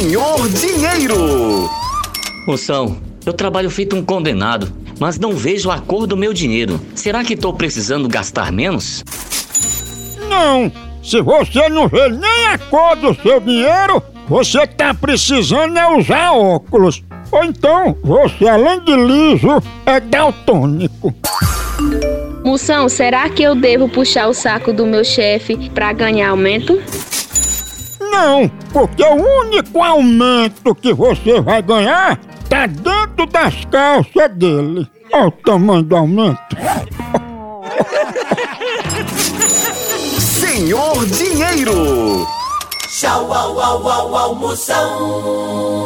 Senhor Dinheiro! Moção, eu trabalho feito um condenado, mas não vejo a cor do meu dinheiro. Será que estou precisando gastar menos? Não! Se você não vê nem a cor do seu dinheiro, você tá precisando é usar óculos. Ou então, você além de liso, é daltônico. Moção, será que eu devo puxar o saco do meu chefe pra ganhar aumento? Não, porque o único aumento que você vai ganhar tá dentro das calças dele. Olha o tamanho do aumento. Senhor Dinheiro! Tchau, au, au, au, au, moção.